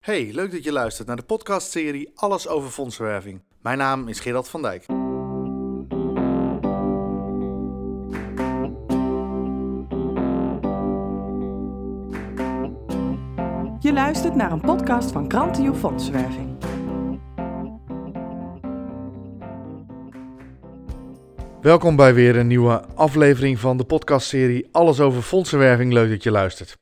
Hey, leuk dat je luistert naar de podcastserie Alles over fondsenwerving. Mijn naam is Gerald van Dijk. Je luistert naar een podcast van Krantio Fondsenwerving. Welkom bij weer een nieuwe aflevering van de podcastserie Alles over fondsenwerving. Leuk dat je luistert.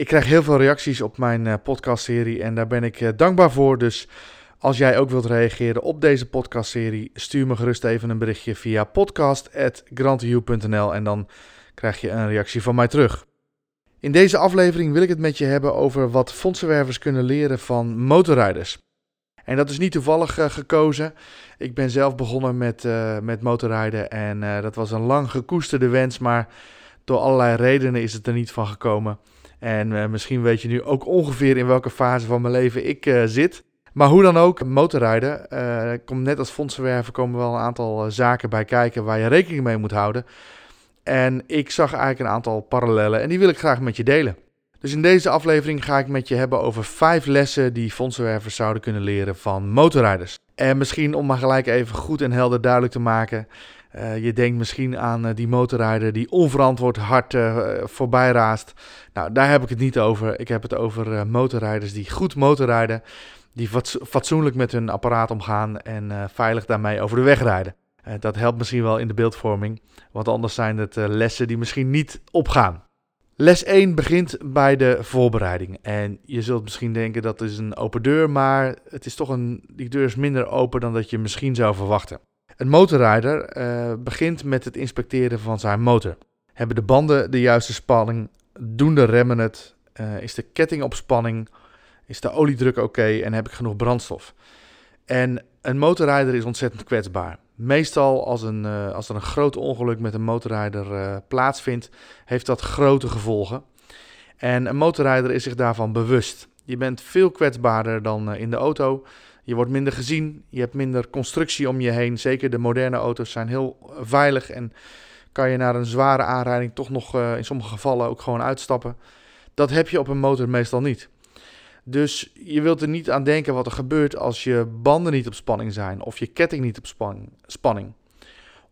Ik krijg heel veel reacties op mijn uh, podcastserie en daar ben ik uh, dankbaar voor. Dus als jij ook wilt reageren op deze podcastserie, stuur me gerust even een berichtje via podcast.grantiu.nl en dan krijg je een reactie van mij terug. In deze aflevering wil ik het met je hebben over wat fondsenwervers kunnen leren van motorrijders. En dat is niet toevallig uh, gekozen. Ik ben zelf begonnen met, met motorrijden en dat was een lang gekoesterde wens, maar door allerlei redenen is het er niet van gekomen. En uh, misschien weet je nu ook ongeveer in welke fase van mijn leven ik uh, zit. Maar hoe dan ook, motorrijden. Uh, komt net als fondsenwerven komen wel een aantal zaken bij kijken waar je rekening mee moet houden. En ik zag eigenlijk een aantal parallellen en die wil ik graag met je delen. Dus in deze aflevering ga ik met je hebben over vijf lessen die fondsenwervers zouden kunnen leren van motorrijders. En misschien om maar gelijk even goed en helder duidelijk te maken. Uh, je denkt misschien aan uh, die motorrijder die onverantwoord hard uh, voorbij raast. Nou, daar heb ik het niet over. Ik heb het over motorrijders die goed motorrijden. Die fatsoenlijk met hun apparaat omgaan en veilig daarmee over de weg rijden. dat helpt misschien wel in de beeldvorming. Want anders zijn het lessen die misschien niet opgaan. Les 1 begint bij de voorbereiding. En je zult misschien denken dat is een open deur, maar het is toch een, die deur is minder open dan dat je misschien zou verwachten. Een motorrijder uh, begint met het inspecteren van zijn motor. Hebben de banden de juiste spanning? Doen de remmen het? Uh, is de ketting op spanning? Is de oliedruk oké? En heb ik genoeg brandstof? En een motorrijder is ontzettend kwetsbaar. Meestal als, een, uh, als er een groot ongeluk met een motorrijder plaatsvindt, heeft dat grote gevolgen. En een motorrijder is zich daarvan bewust. Je bent veel kwetsbaarder dan in de auto. Je wordt minder gezien, je hebt minder constructie om je heen. Zeker de moderne auto's zijn heel veilig en kan je na een zware aanrijding toch nog uh, in sommige gevallen ook gewoon uitstappen. Dat heb je op een motor meestal niet. Dus je wilt er niet aan denken wat er gebeurt als je banden niet op spanning zijn of je ketting niet op spanning.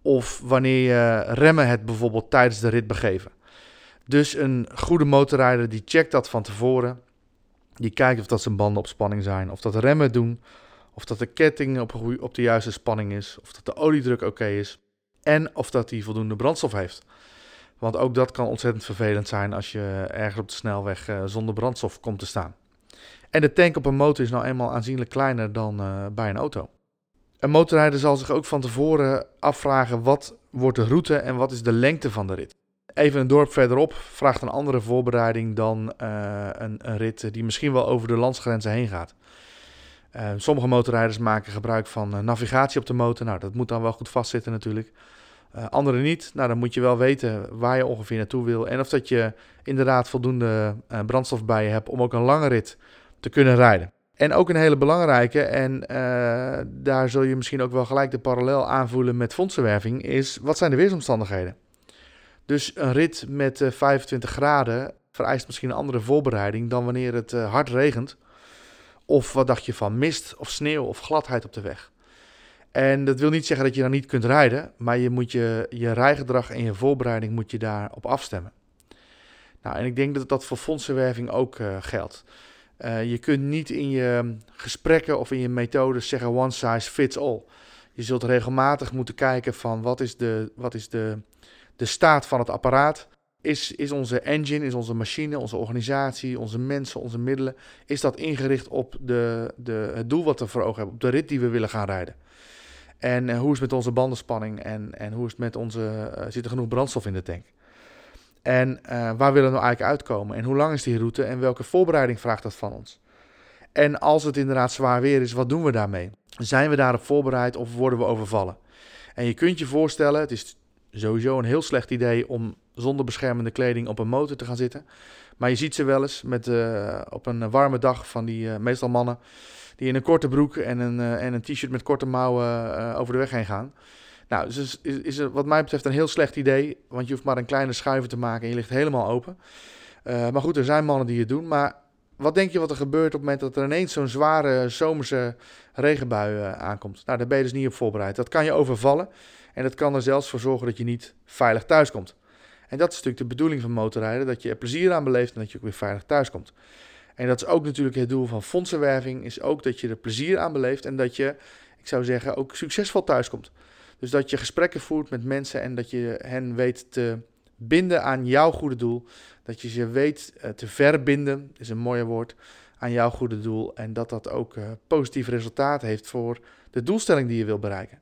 Of wanneer je remmen het bijvoorbeeld tijdens de rit begeven. Dus een goede motorrijder die checkt dat van tevoren. Die kijkt of dat zijn banden op spanning zijn, of dat remmen doen, of dat de ketting op, op de juiste spanning is, of dat de oliedruk oké is en of dat hij voldoende brandstof heeft. Want ook dat kan ontzettend vervelend zijn als je ergens op de snelweg uh, zonder brandstof komt te staan. En de tank op een motor is nou eenmaal aanzienlijk kleiner dan uh, bij een auto. Een motorrijder zal zich ook van tevoren afvragen wat wordt de route en wat is de lengte van de rit. Even een dorp verderop vraagt een andere voorbereiding dan uh, een, een, rit die misschien wel over de landsgrenzen heen gaat. Uh, sommige motorrijders maken gebruik van uh, navigatie op de motor. Nou, dat moet dan wel goed vastzitten natuurlijk. andere niet. Nou, dan moet je wel weten waar je ongeveer naartoe wil. En of dat je inderdaad voldoende brandstof bij je hebt om ook een lange rit te kunnen rijden. En ook een hele belangrijke, en daar zul je misschien ook wel gelijk de parallel aanvoelen met fondsenwerving, is wat zijn de weersomstandigheden? Dus een rit met uh, 25 graden vereist misschien een andere voorbereiding dan wanneer het uh, hard regent. Of wat dacht je van mist of sneeuw of gladheid op de weg. En dat wil niet zeggen dat je dan niet kunt rijden, maar je moet je, je rijgedrag en je voorbereiding moet je daarop afstemmen. Nou, en ik denk dat dat voor fondsenwerving ook uh, geldt. Je kunt niet in je gesprekken of in je methodes zeggen one size fits all. Je zult regelmatig moeten kijken van wat is de, wat is de de staat van het apparaat. Is, is onze engine, is onze machine, onze organisatie, onze mensen, onze middelen, is dat ingericht op de, de, het doel wat we voor ogen hebben, op de rit die we willen gaan rijden? En uh, hoe is het met onze bandenspanning en, en hoe is het met onze, uh, zit er genoeg brandstof in de tank? En uh, waar willen we nou eigenlijk uitkomen? En hoe lang is die route en welke voorbereiding vraagt dat van ons? En als het inderdaad zwaar weer is, wat doen we daarmee? Zijn we daarop voorbereid of worden we overvallen? En je kunt je voorstellen, het is sowieso een heel slecht idee om zonder beschermende kleding op een motor te gaan zitten. Maar je ziet ze wel eens met, uh, op een warme dag van die, uh, meestal mannen, die in een korte broek en een, uh, en een t-shirt met korte mouwen over de weg heen gaan. Nou, dus is, is, is wat mij betreft een heel slecht idee, want je hoeft maar een kleine schuiver te maken en je ligt helemaal open. maar goed, er zijn mannen die het doen, maar wat denk je wat er gebeurt op het moment dat er ineens zo'n zware zomerse regenbui uh, aankomt? Nou, daar ben je dus niet op voorbereid. Dat kan je overvallen en dat kan er zelfs voor zorgen dat je niet veilig thuis komt. En dat is natuurlijk de bedoeling van motorrijden, dat je er plezier aan beleeft en dat je ook weer veilig thuis komt. En dat is ook natuurlijk het doel van fondsenwerving, is ook dat je er plezier aan beleeft en dat je, ik zou zeggen, ook succesvol thuis komt. Dus dat je gesprekken voert met mensen en dat je hen weet te binden aan jouw goede doel. Dat je ze weet uh, te verbinden, is een mooie woord, aan jouw goede doel. En dat dat ook uh, positief resultaat heeft voor de doelstelling die je wil bereiken.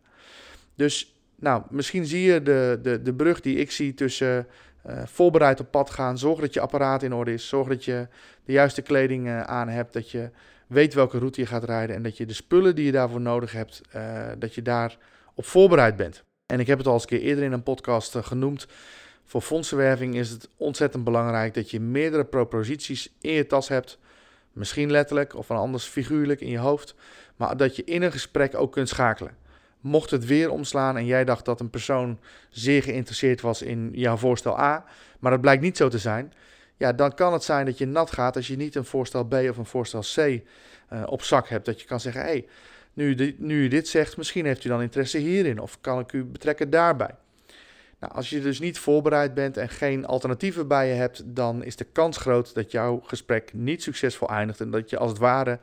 Dus nou, misschien zie je de, de, de brug die ik zie tussen uh, voorbereid op pad gaan. Zorg dat je apparaat in orde is. Zorg dat je de juiste kleding aan hebt. Dat je weet welke route je gaat rijden. En dat je de spullen die je daarvoor nodig hebt, dat je daar op voorbereid bent. En ik heb het al eens een keer eerder in een podcast genoemd. Voor fondsenwerving is het ontzettend belangrijk dat je meerdere proposities in je tas hebt. Misschien letterlijk of anders figuurlijk in je hoofd. Maar dat je in een gesprek ook kunt schakelen. Mocht het weer omslaan en jij dacht dat een persoon zeer geïnteresseerd was in jouw voorstel A, maar het blijkt niet zo te zijn, ja, dan kan het zijn dat je nat gaat als je niet een voorstel B of een voorstel C uh, op zak hebt. Dat je kan zeggen: hé, hey, nu, nu u dit zegt, misschien heeft u dan interesse hierin of kan ik u betrekken daarbij. Nou, als je dus niet voorbereid bent en geen alternatieven bij je hebt, dan is de kans groot dat jouw gesprek niet succesvol eindigt en dat je als het ware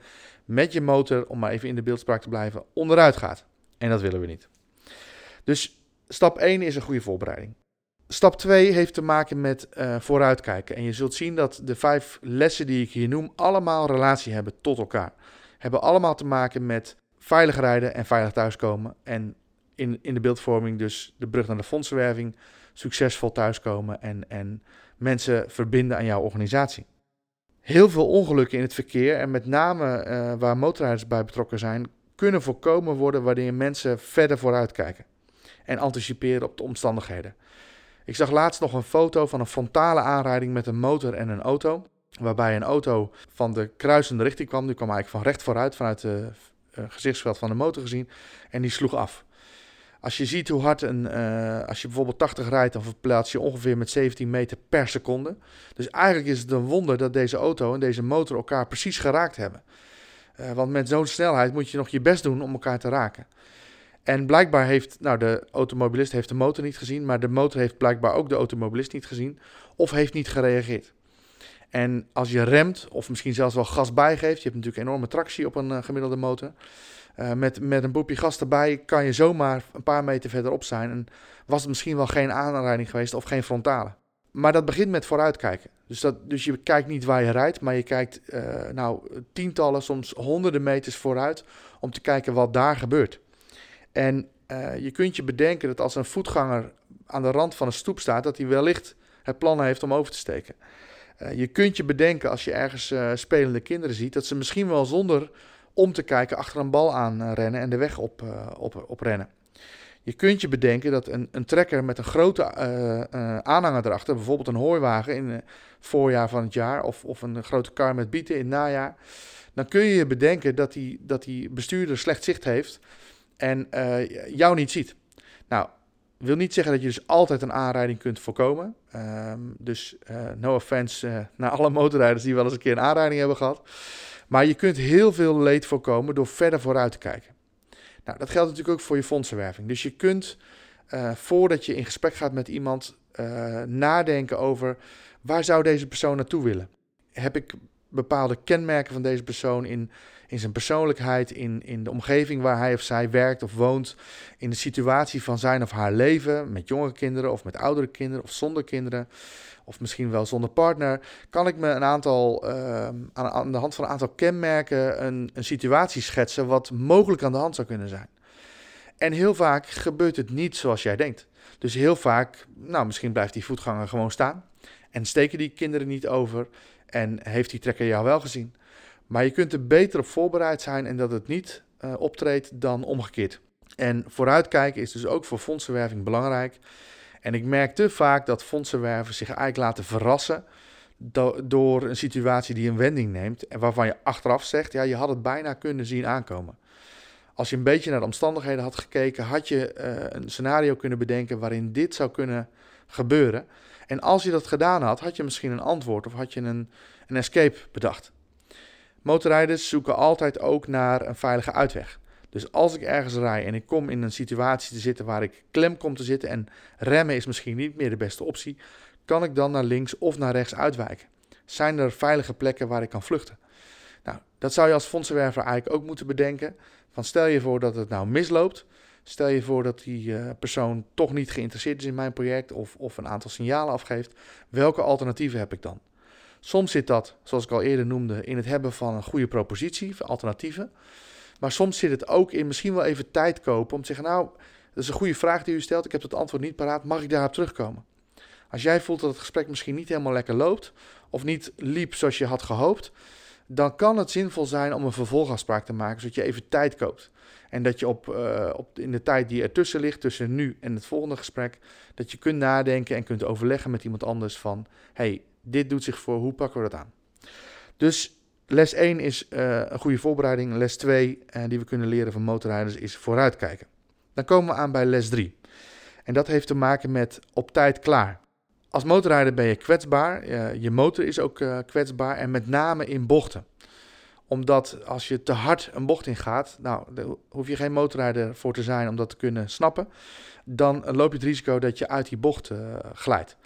met je motor, om maar even in de beeldspraak te blijven, onderuit gaat. En dat willen we niet. Dus stap 1 is een goede voorbereiding. Stap 2 heeft te maken met uh, vooruitkijken. En je zult zien dat de vijf lessen die ik hier noem allemaal relatie hebben tot elkaar. Hebben allemaal te maken met veilig rijden en veilig thuiskomen. En in, in de beeldvorming dus de brug naar de fondsenwerving, succesvol thuiskomen en, en mensen verbinden aan jouw organisatie. Heel veel ongelukken in het verkeer en met name uh, waar motorrijders bij betrokken zijn, kunnen voorkomen worden wanneer mensen verder vooruit kijken en anticiperen op de omstandigheden. Ik zag laatst nog een foto van een frontale aanrijding met een motor en een auto. Waarbij een auto van de kruisende richting kwam. Die kwam eigenlijk van recht vooruit vanuit het uh, gezichtsveld van de motor gezien. En die sloeg af. Als je ziet hoe hard een, uh, als je bijvoorbeeld 80 rijdt, dan verplaats je ongeveer met 17 meter per seconde. Dus eigenlijk is het een wonder dat deze auto en deze motor elkaar precies geraakt hebben. Uh, want met zo'n snelheid moet je nog je best doen om elkaar te raken. En blijkbaar heeft, nou de automobilist heeft de motor niet gezien, maar de motor heeft blijkbaar ook de automobilist niet gezien of heeft niet gereageerd. En als je remt of misschien zelfs wel gas bijgeeft, je hebt natuurlijk enorme tractie op een uh, gemiddelde motor. Uh, met, met een boepje gas erbij kan je zomaar een paar meter verderop zijn. En was het misschien wel geen aanrijding geweest of geen frontale. Maar dat begint met vooruitkijken. Dus, dat, dus je kijkt niet waar je rijdt, maar je kijkt uh, nou, tientallen, soms honderden meters vooruit om te kijken wat daar gebeurt. En uh, je kunt je bedenken dat als een voetganger aan de rand van een stoep staat, dat hij wellicht het plan heeft om over te steken. je kunt je bedenken als je ergens spelende kinderen ziet, dat ze misschien wel zonder om te kijken achter een bal aan rennen en de weg op, uh, op, op rennen. Je kunt je bedenken dat een, een trekker met een grote uh, aanhanger erachter, bijvoorbeeld een hooiwagen in het voorjaar van het jaar of, of een grote kar met bieten in het najaar, dan kun je je bedenken dat die, dat die bestuurder slecht zicht heeft en jou niet ziet. Nou, wil niet zeggen dat je dus altijd een aanrijding kunt voorkomen. Um, dus no offense naar alle motorrijders die wel eens een keer een aanrijding hebben gehad. Maar je kunt heel veel leed voorkomen door verder vooruit te kijken. Nou, dat geldt natuurlijk ook voor je fondsenwerving. Dus je kunt, uh, voordat je in gesprek gaat met iemand, uh, nadenken over waar zou deze persoon naartoe willen. Heb ik bepaalde kenmerken van deze persoon in, in zijn persoonlijkheid, in, in de omgeving waar hij of zij werkt of woont, in de situatie van zijn of haar leven, met jonge kinderen of met oudere kinderen of zonder kinderen of misschien wel zonder partner, kan ik me een aantal, uh, aan, aan, de hand van een aantal kenmerken een, een situatie schetsen wat mogelijk aan de hand zou kunnen zijn. En heel vaak gebeurt het niet zoals jij denkt. Dus heel vaak, nou misschien blijft die voetganger gewoon staan en steken die kinderen niet over en heeft die trekker jou wel gezien. Maar je kunt er beter op voorbereid zijn en dat het niet uh, optreedt dan omgekeerd. En vooruitkijken is dus ook voor fondsenwerving belangrijk. En ik merk te vaak dat fondsenwervers zich eigenlijk laten verrassen do door een situatie die een wending neemt en waarvan je achteraf zegt, ja, je had het bijna kunnen zien aankomen. Als je een beetje naar de omstandigheden had gekeken, had je uh, een scenario kunnen bedenken waarin dit zou kunnen gebeuren. En als je dat gedaan had, had je misschien een antwoord of had je een, een escape bedacht. Motorrijders zoeken altijd ook naar een veilige uitweg. Dus als ik ergens rij en ik kom in een situatie te zitten waar ik klem kom te zitten en remmen is misschien niet meer de beste optie, kan ik dan naar links of naar rechts uitwijken? Zijn er veilige plekken waar ik kan vluchten? Nou, dat zou je als fondsenwerver eigenlijk ook moeten bedenken. Van stel je voor dat het nou misloopt. Stel je voor dat die uh, persoon toch niet geïnteresseerd is in mijn project of, of een aantal signalen afgeeft. Welke alternatieven heb ik dan? Soms zit dat, zoals ik al eerder noemde, in het hebben van een goede propositie, alternatieven. Maar soms zit het ook in misschien wel even tijd kopen om te zeggen, nou, dat is een goede vraag die u stelt, ik heb het antwoord niet paraat, mag ik daarop terugkomen? Als jij voelt dat het gesprek misschien niet helemaal lekker loopt, of niet liep zoals je had gehoopt, dan kan het zinvol zijn om een vervolgafspraak te maken, zodat je even tijd koopt. En dat je op, uh, op, in de tijd die ertussen ligt, tussen nu en het volgende gesprek, dat je kunt nadenken en kunt overleggen met iemand anders van, hey, dit doet zich voor, hoe pakken we dat aan? Dus les 1 is uh, een goede voorbereiding. Les 2, uh, die we kunnen leren van motorrijders, is vooruitkijken. Dan komen we aan bij les 3. En dat heeft te maken met op tijd klaar. Als motorrijder ben je kwetsbaar. Je motor is ook kwetsbaar. En met name in bochten. Omdat als je te hard een bocht ingaat, nou, hoef je geen motorrijder voor te zijn om dat te kunnen snappen. Dan loop je het risico dat je uit die bocht glijdt.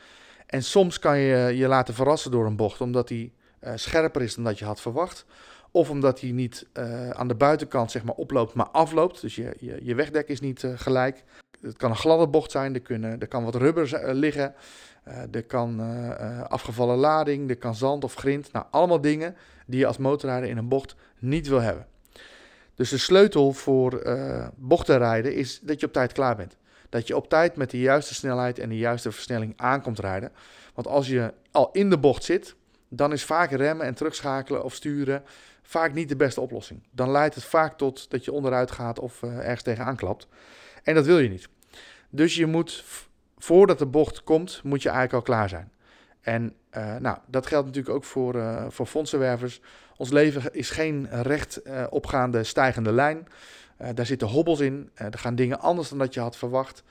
En soms kan je je laten verrassen door een bocht, omdat die uh, scherper is dan dat je had verwacht. Of omdat hij niet uh, aan de buitenkant zeg maar, oploopt, maar afloopt. Dus je, je, je wegdek is niet uh, gelijk. Het kan een gladde bocht zijn, er, kunnen, er kan wat rubber liggen. er kan afgevallen lading, er kan zand of grind. Nou, allemaal dingen die je als motorrijder in een bocht niet wil hebben. Dus de sleutel voor bochtenrijden is dat je op tijd klaar bent. Dat je op tijd met de juiste snelheid en de juiste versnelling aankomt rijden. Want als je al in de bocht zit, dan is vaak remmen en terugschakelen of sturen vaak niet de beste oplossing. Dan leidt het vaak tot dat je onderuit gaat of uh, ergens tegenaan klapt. En dat wil je niet. Dus je moet, voordat de bocht komt, moet je eigenlijk al klaar zijn. En uh, nou, dat geldt natuurlijk ook voor, uh, voor fondsenwervers. Ons leven is geen recht opgaande stijgende lijn. Daar zitten hobbels in. er gaan dingen anders dan dat je had verwacht.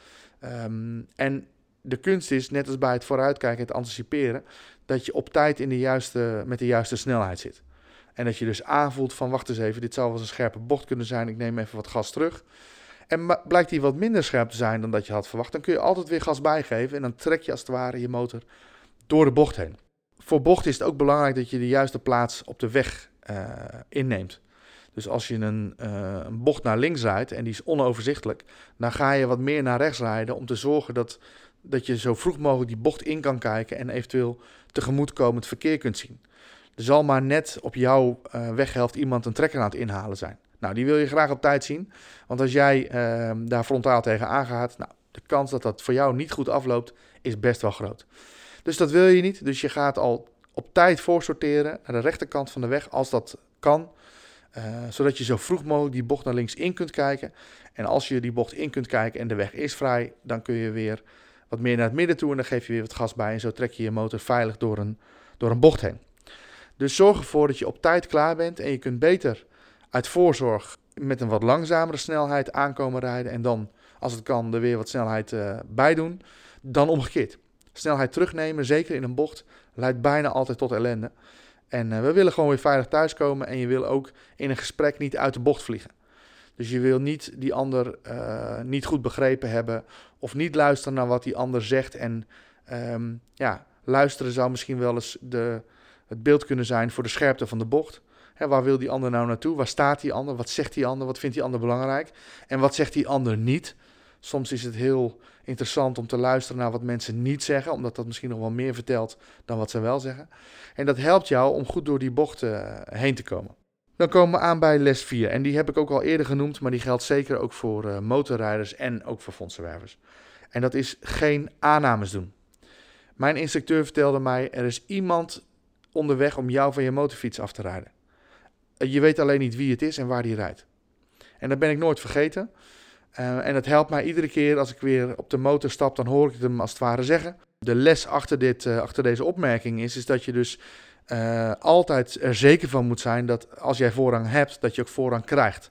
Um, en de kunst is, net als bij het vooruitkijken, het anticiperen, dat je op tijd in de juiste, met de juiste snelheid zit. En dat je dus aanvoelt van, wacht eens even, dit zou wel eens een scherpe bocht kunnen zijn, ik neem even wat gas terug. En blijkt die wat minder scherp te zijn dan dat je had verwacht, dan kun je altijd weer gas bijgeven en dan trek je als het ware je motor door de bocht heen. Voor bocht is het ook belangrijk dat je de juiste plaats op de weg uh, inneemt. Dus als je een, uh, een, bocht naar links rijdt en die is onoverzichtelijk, dan ga je wat meer naar rechts rijden om te zorgen dat dat je zo vroeg mogelijk die bocht in kan kijken en eventueel tegemoetkomend verkeer kunt zien. Er zal maar net op jouw uh, weghelft iemand een trekker aan het inhalen zijn. Nou, die wil je graag op tijd zien. Want als jij uh, daar frontaal tegen aangaat, nou, de kans dat dat voor jou niet goed afloopt, is best wel groot. Dus dat wil je niet. Dus je gaat al op tijd voorsorteren naar de rechterkant van de weg, als dat kan. Uh, zodat je zo vroeg mogelijk die bocht naar links in kunt kijken. En als je die bocht in kunt kijken en de weg is vrij, dan kun je weer wat meer naar het midden toe en dan geef je weer wat gas bij en zo trek je je motor veilig door een, door een bocht heen. Dus zorg ervoor dat je op tijd klaar bent en je kunt beter uit voorzorg met een wat langzamere snelheid aankomen rijden en dan, als het kan, er weer wat snelheid uh, bij doen, dan omgekeerd. Snelheid terugnemen, zeker in een bocht, leidt bijna altijd tot ellende. En uh, we willen gewoon weer veilig thuiskomen en je wil ook in een gesprek niet uit de bocht vliegen. Dus je wil niet die ander uh, niet goed begrepen hebben of niet luisteren naar wat die ander zegt. En um, ja, luisteren zou misschien wel eens de, het beeld kunnen zijn voor de scherpte van de bocht. Waar wil die ander nou naartoe? Waar staat die ander? Wat zegt die ander? Wat vindt die ander belangrijk? En wat zegt die ander niet? Soms is het heel interessant om te luisteren naar wat mensen niet zeggen, omdat dat misschien nog wel meer vertelt dan wat ze wel zeggen. En dat helpt jou om goed door die bochten heen te komen. Dan komen we aan bij les 4. En die heb ik ook al eerder genoemd, maar die geldt zeker ook voor uh, motorrijders en ook voor fondsenwervers. En dat is geen aannames doen. Mijn instructeur vertelde mij: er is iemand onderweg om jou van je motorfiets af te rijden. Eh, je weet alleen niet wie het is en waar die rijdt. En dat ben ik nooit vergeten. Uh, en het helpt mij iedere keer als ik weer op de motor stap, dan hoor ik het hem als het ware zeggen. De les achter, dit, uh, achter deze opmerking is, is dat je dus uh, altijd er zeker van moet zijn dat als jij voorrang hebt, dat je ook voorrang krijgt.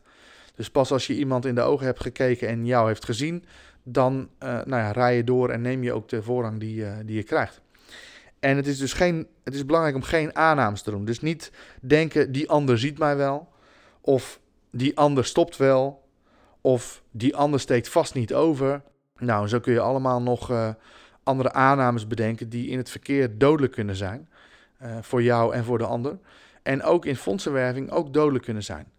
Dus pas als je iemand in de ogen hebt gekeken en jou heeft gezien, dan nou ja, rij je door en neem je ook de voorrang die, die je krijgt. En het is dus geen, het is belangrijk om geen aannames te doen. Dus niet denken, die ander ziet mij wel. Of die ander stopt wel. Of die ander steekt vast niet over. Nou, zo kun je allemaal nog uh, andere aannames bedenken die in het verkeer dodelijk kunnen zijn. Uh, voor jou en voor de ander. En ook in fondsenwerving ook dodelijk kunnen zijn.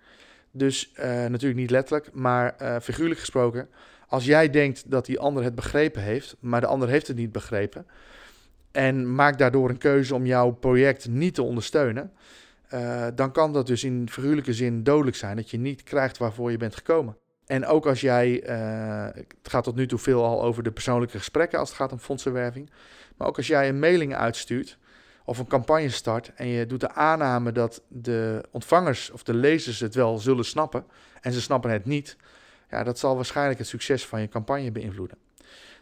Dus uh, natuurlijk niet letterlijk, maar figuurlijk gesproken. Als jij denkt dat die ander het begrepen heeft, maar de ander heeft het niet begrepen. En maakt daardoor een keuze om jouw project niet te ondersteunen. dan kan dat dus in figuurlijke zin dodelijk zijn. Dat je niet krijgt waarvoor je bent gekomen. En ook als jij, uh, het gaat tot nu toe veel al over de persoonlijke gesprekken als het gaat om fondsenwerving. Maar ook als jij een mailing uitstuurt of een campagne start en je doet de aanname dat de ontvangers of de lezers het wel zullen snappen en ze snappen het niet, ja, dat zal waarschijnlijk het succes van je campagne beïnvloeden.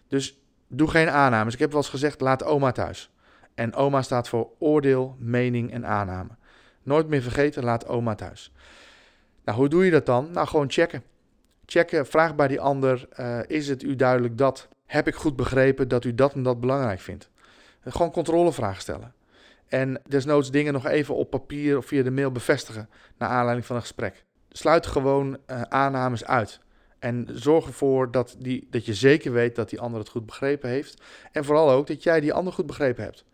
Dus doe geen aannames. Ik heb wel eens gezegd, laat oma thuis. En oma staat voor oordeel, mening en aanname. Nooit meer vergeten, laat oma thuis. Nou, hoe doe je dat dan? Nou, gewoon checken. Checken, vraag bij die ander, uh, is het u duidelijk dat? Heb ik goed begrepen dat u dat en dat belangrijk vindt? Gewoon controlevragen stellen. En desnoods dingen nog even op papier of via de mail bevestigen naar aanleiding van een gesprek. Sluit gewoon uh, aannames uit. En zorg ervoor dat, die, dat je zeker weet dat die ander het goed begrepen heeft. En vooral ook dat jij die ander goed begrepen hebt.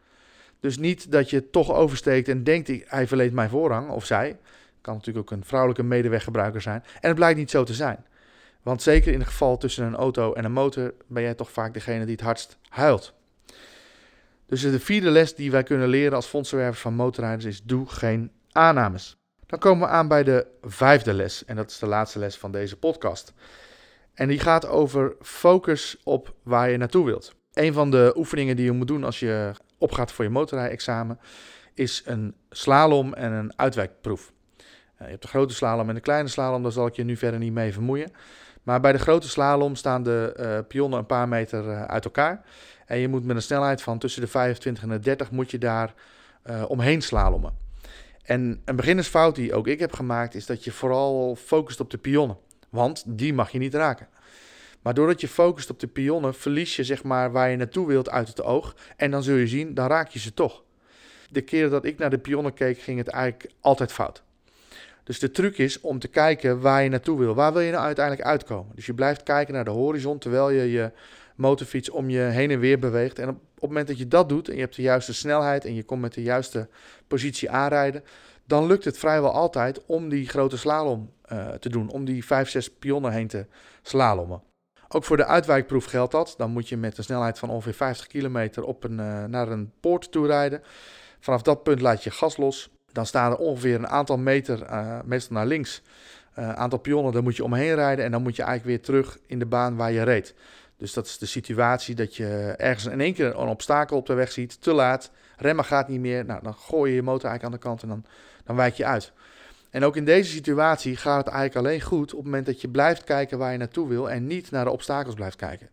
Dus niet dat je toch oversteekt en denkt, hij verleent mij voorrang, of zij. Kan natuurlijk ook een vrouwelijke medeweggebruiker zijn. En het blijkt niet zo te zijn. Want zeker in het geval tussen een auto en een motor ben jij toch vaak degene die het hardst huilt. Dus de vierde les die wij kunnen leren als fondsenwervers van motorrijders is: doe geen aannames. Dan komen we aan bij de vijfde les. En dat is de laatste les van deze podcast. En die gaat over focus op waar je naartoe wilt. Een van de oefeningen die je moet doen als je opgaat voor je motorrijexamen is een slalom en een uitwijkproef. Eh, je hebt de grote slalom en de kleine slalom, daar zal ik je nu verder niet mee vermoeien. Maar bij de grote slalom staan de uh, pionnen een paar meter uh, uit elkaar. En je moet met een snelheid van tussen de 25 en de 30 moet je daar uh, omheen slalommen. En een beginnersfout die ook ik heb gemaakt is dat je vooral focust op de pionnen. Want die mag je niet raken. Maar doordat je focust op de pionnen, verlies je zeg maar waar je naartoe wilt uit het oog. En dan zul je zien, dan raak je ze toch. De keren dat ik naar de pionnen keek, ging het eigenlijk altijd fout. Dus de truc is om te kijken waar je naartoe wil. Waar wil je nou uiteindelijk uitkomen? Dus je blijft kijken naar de horizon terwijl je je motorfiets om je heen en weer beweegt. En op, het moment dat je dat doet en je hebt de juiste snelheid en je komt met de juiste positie aanrijden, dan lukt het vrijwel altijd om die grote slalom uh, te doen. Om die 5, 6 pionnen heen te slalommen. Ook voor de uitwijkproef geldt dat. Dan moet je met een snelheid van ongeveer 50 kilometer op een, uh, naar een poort toe rijden. Vanaf dat punt laat je gas los. Dan staan er ongeveer een aantal meter, uh, meestal naar links, een uh, aantal pionnen. Daar moet je omheen rijden en dan moet je eigenlijk weer terug in de baan waar je reed. Dus dat is de situatie dat je ergens in één keer een obstakel op de weg ziet, te laat, remmen gaat niet meer. Nou, dan gooi je je motor eigenlijk aan de kant en dan, dan wijk je uit. En ook in deze situatie gaat het eigenlijk alleen goed op het moment dat je blijft kijken waar je naartoe wil en niet naar de obstakels blijft kijken.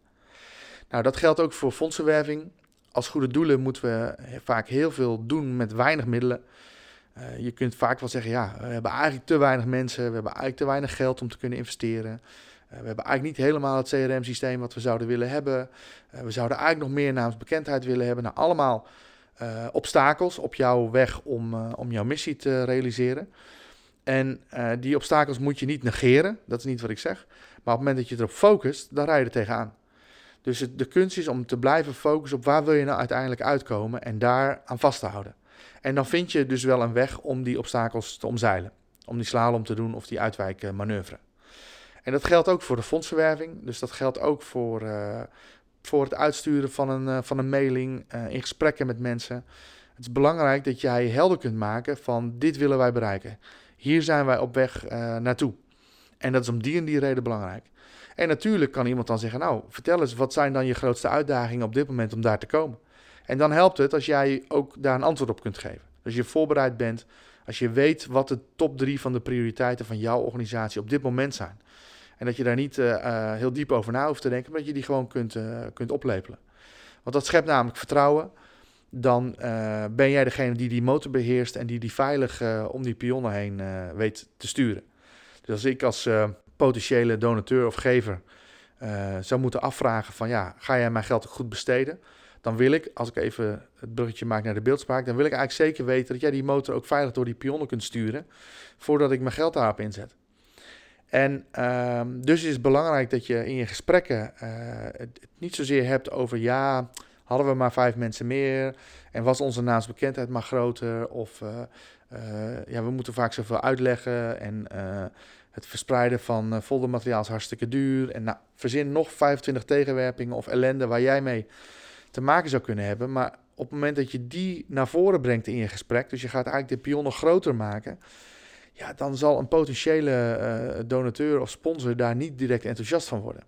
Nou, dat geldt ook voor fondsenwerving. Als goede doelen moeten we vaak heel veel doen met weinig middelen. Uh, je kunt vaak wel zeggen, ja, we hebben eigenlijk te weinig mensen, we hebben eigenlijk te weinig geld om te kunnen investeren. Uh, we hebben eigenlijk niet helemaal het CRM-systeem wat we zouden willen hebben. Uh, we zouden eigenlijk nog meer naamsbekendheid willen hebben. Nou, allemaal obstakels op jouw weg om, om jouw missie te realiseren. En die obstakels moet je niet negeren, dat is niet wat ik zeg. Maar op het moment dat je erop focust, dan rij je er tegenaan. Dus de kunst is om te blijven focussen op waar wil je nou uiteindelijk uitkomen en daar aan vast te houden. En dan vind je dus wel een weg om die obstakels te omzeilen. Om die slalom te doen of die uitwijkmanoeuvre. En dat geldt ook voor de fondsverwerving. Dus dat geldt ook voor, uh, voor het uitsturen van een, uh, van een mailing, uh, in gesprekken met mensen. Het is belangrijk dat jij helder kunt maken van dit willen wij bereiken. Hier zijn wij op weg naartoe. En dat is om die en die reden belangrijk. En natuurlijk kan iemand dan zeggen, nou vertel eens, wat zijn dan je grootste uitdagingen op dit moment om daar te komen? En dan helpt het als jij ook daar een antwoord op kunt geven. Als je voorbereid bent, als je weet wat de top drie van de prioriteiten van jouw organisatie op dit moment zijn. En dat je daar niet uh, uh, heel diep over na hoeft te denken, maar dat je die gewoon kunt, uh, kunt oplepelen. Want dat schept namelijk vertrouwen. Dan ben jij degene die die motor beheerst en die die veilig om die pionnen heen weet te sturen. Dus als ik als potentiële donateur of gever zou moeten afvragen van ja, ga jij mijn geld goed besteden? Dan wil ik, als ik even het bruggetje maak naar de beeldspraak, dan wil ik eigenlijk zeker weten dat jij die motor ook veilig door die pionnen kunt sturen, voordat ik mijn geld daarop inzet. En ehm, dus is het belangrijk dat je in je gesprekken uh, het niet zozeer hebt over ja, hadden we maar vijf mensen meer en was onze naamsbekendheid maar groter of uh, uh, ja, we moeten vaak zoveel uitleggen en het verspreiden van foldermateriaal is hartstikke duur en nou, verzin nog 25 tegenwerpingen of ellende waar jij mee te maken zou kunnen hebben, maar op het moment dat je die naar voren brengt in je gesprek, dus je gaat eigenlijk de pionnen groter maken, ja, dan zal een potentiële uh, donateur of sponsor daar niet direct enthousiast van worden.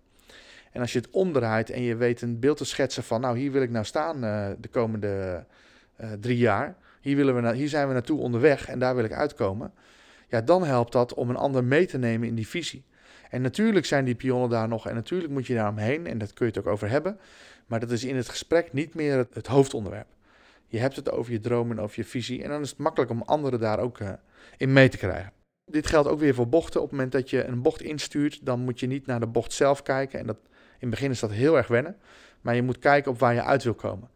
En als je het omdraait en je weet een beeld te schetsen van, nou hier wil ik nou staan uh, de komende uh, drie jaar, hier, willen we hier zijn we naartoe onderweg en daar wil ik uitkomen, ja, dan helpt dat om een ander mee te nemen in die visie. En natuurlijk zijn die pionnen daar nog en natuurlijk moet je daar omheen en dat kun je het ook over hebben, maar dat is in het gesprek niet meer het, hoofdonderwerp. Je hebt het over je droom en over je visie en dan is het makkelijk om anderen daar ook in mee te krijgen. Dit geldt ook weer voor bochten. Op het moment dat je een bocht instuurt, dan moet je niet naar de bocht zelf kijken. En dat, in het begin is dat heel erg wennen. Maar je moet kijken op waar je uit wil komen.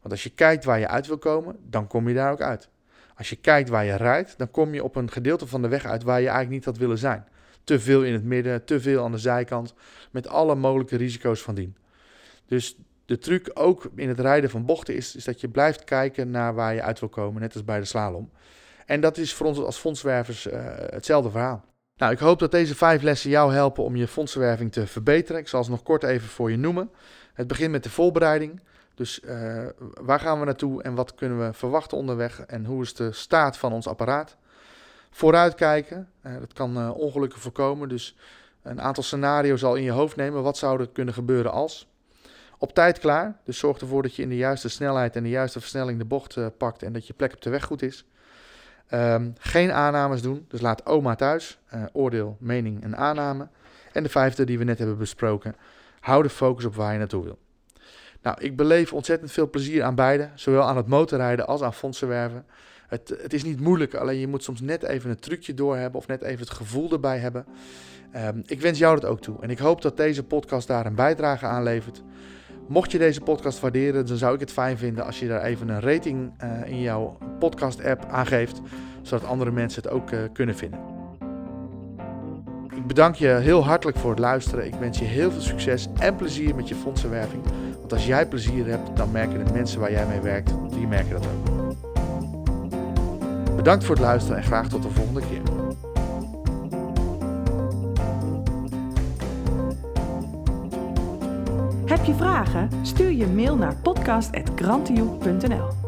Want als je kijkt waar je uit wil komen, dan kom je daar ook uit. Als je kijkt waar je rijdt, dan kom je op een gedeelte van de weg uit waar je eigenlijk niet had willen zijn. Te veel in het midden, te veel aan de zijkant, met alle mogelijke risico's van dien. Dus de truc ook in het rijden van bochten is, is dat je blijft kijken naar waar je uit wil komen, net als bij de slalom. En dat is voor ons als fondswervers uh, hetzelfde verhaal. Nou, ik hoop dat deze vijf lessen jou helpen om je fondswerving te verbeteren. Ik zal ze nog kort even voor je noemen. Het begint met de voorbereiding. Dus uh, waar gaan we naartoe en wat kunnen we verwachten onderweg en hoe is de staat van ons apparaat? Vooruitkijken, uh, dat kan ongelukken voorkomen. Dus een aantal scenario's al in je hoofd nemen. Wat zou er kunnen gebeuren als? Op tijd klaar, dus zorg ervoor dat je in de juiste snelheid en de juiste versnelling de bocht pakt en dat je plek op de weg goed is. Um, geen aannames doen, dus laat oma thuis. Uh, oordeel, mening en aanname. En de vijfde die we net hebben besproken. Hou de focus op waar je naartoe wil. Nou, ik beleef ontzettend veel plezier aan beide. Zowel aan het motorrijden als aan fondsenwerven. Het, het is niet moeilijk, alleen je moet soms net even een trucje doorhebben of net even het gevoel erbij hebben. Um, ik wens jou dat ook toe. En ik hoop dat deze podcast daar een bijdrage aan levert. Mocht je deze podcast waarderen, dan zou ik het fijn vinden als je daar even een rating uh, in jouw podcast-app aangeeft, zodat andere mensen het ook uh, kunnen vinden. Ik bedank je heel hartelijk voor het luisteren. Ik wens je heel veel succes en plezier met je fondsenwerving. Want als jij plezier hebt, dan merken de mensen waar jij mee werkt, die merken dat ook. Bedankt voor het luisteren en graag tot de volgende keer. Heb je vragen? Stuur je mail naar podcast.grantioe.nl